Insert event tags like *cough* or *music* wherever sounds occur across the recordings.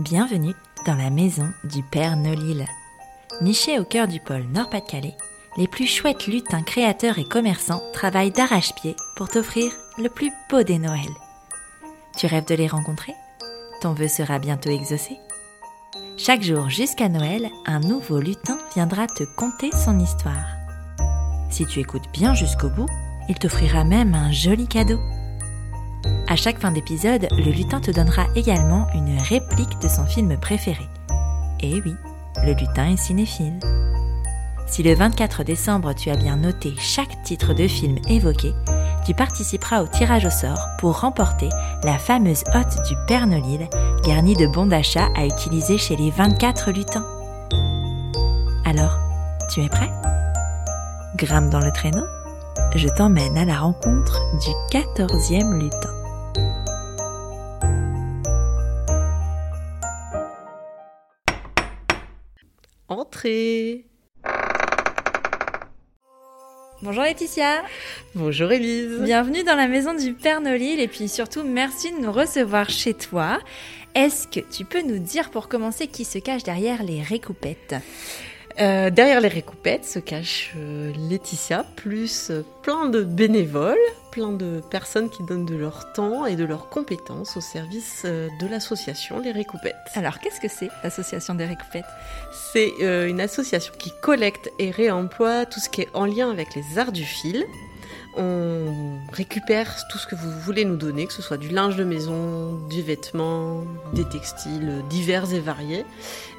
Bienvenue dans la maison du Père Nolil. Niché au cœur du pôle Nord-Pas-de-Calais, les plus chouettes lutins créateurs et commerçants travaillent d'arrache-pied pour t'offrir le plus beau des Noëls. Tu rêves de les rencontrer? Ton vœu sera bientôt exaucé? Chaque jour jusqu'à Noël, un nouveau lutin viendra te conter son histoire. Si tu écoutes bien jusqu'au bout, il t'offrira même un joli cadeau. À chaque fin d'épisode, le lutin te donnera également une réplique de son film préféré. Et oui, le lutin est cinéphile. Si le 24 décembre tu as bien noté chaque titre de film évoqué, tu participeras au tirage au sort pour remporter la fameuse hotte du Père Nolil, garnie de bons d'achat à utiliser chez les 24 lutins. Alors, tu es prêt? Grimpe dans le traîneau? Je t'emmène à la rencontre du 14e lutin. Entrez Bonjour Laetitia. Bonjour Élise. Bienvenue dans la maison du Père Nolil et puis surtout merci de nous recevoir chez toi. Est-ce que tu peux nous dire pour commencer qui se cache derrière les récoupettes? Euh, derrière les récoupettes se cache euh, Laetitia, plus euh, plein de bénévoles, plein de personnes qui donnent de leur temps et de leurs compétences au service de l'association Les Récoupettes. Alors, qu'est-ce que c'est l'association des Récoupettes? C'est une association qui collecte et réemploie tout ce qui est en lien avec les arts du fil, on récupère tout ce que vous voulez nous donner, que ce soit du linge de maison, du vêtement, des textiles divers et variés,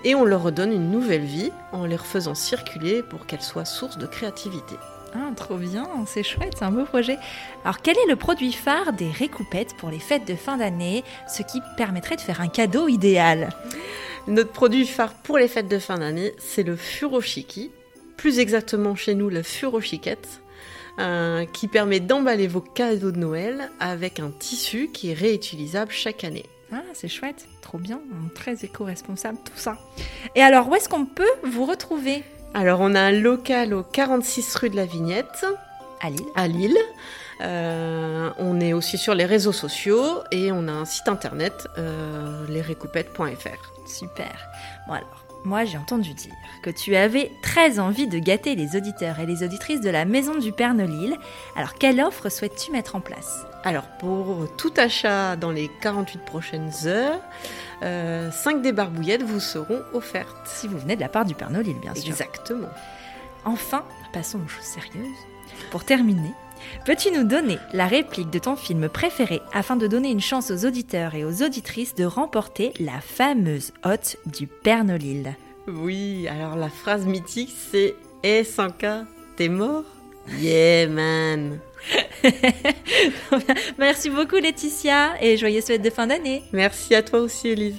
et on leur redonne une nouvelle vie en les refaisant circuler pour qu'elles soient source de créativité. Ah, trop bien, c'est chouette, c'est un beau projet. Alors, quel est le produit phare des récoupettes pour les fêtes de fin d'année, ce qui permettrait de faire un cadeau idéal? Notre produit phare pour les fêtes de fin d'année, c'est le furoshiki, plus exactement chez nous la furochiquette. Euh, qui permet d'emballer vos cadeaux de Noël avec un tissu qui est réutilisable chaque année. Ah, c'est chouette, trop bien, très éco-responsable tout ça. Et alors, où est-ce qu'on peut vous retrouver? Alors, on a un local au 46 rue de la Vignette. À Lille. À Lille. Euh, on est aussi sur les réseaux sociaux et on a un site internet, euh, Super. Bon alors, moi, j'ai entendu dire que tu avais très envie de gâter les auditeurs et les auditrices de la Maison du Père Nolil. Alors, quelle offre souhaites-tu mettre en place? Alors, pour tout achat dans les 48 prochaines heures, 5 euh, débarbouillettes vous seront offertes. Si vous venez de la part du Père Nolil, bien sûr. Exactement. Enfin, passons aux choses sérieuses. Pour terminer, Peux-tu nous donner la réplique de ton film préféré afin de donner une chance aux auditeurs et aux auditrices de remporter la fameuse hôte du Père Nolil Oui, alors la phrase mythique c'est Eh Sanka, t'es mort? Yeah man *laughs* Merci beaucoup Laetitia et joyeuses fêtes de fin d'année. Merci à toi aussi Elise.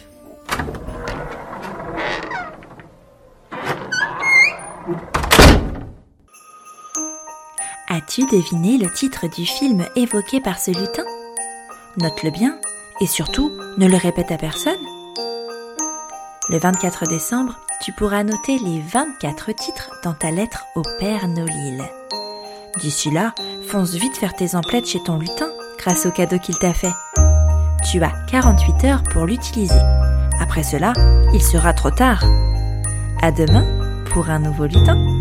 As-tu deviné le titre du film évoqué par ce lutin? Note-le bien et surtout ne le répète à personne. Le 24 décembre, tu pourras noter les 24 titres dans ta lettre au Père Nolil. D'ici là, fonce vite faire tes emplettes chez ton lutin grâce au cadeau qu'il t'a fait. Tu as 48 heures pour l'utiliser. Après cela, il sera trop tard. À demain pour un nouveau lutin.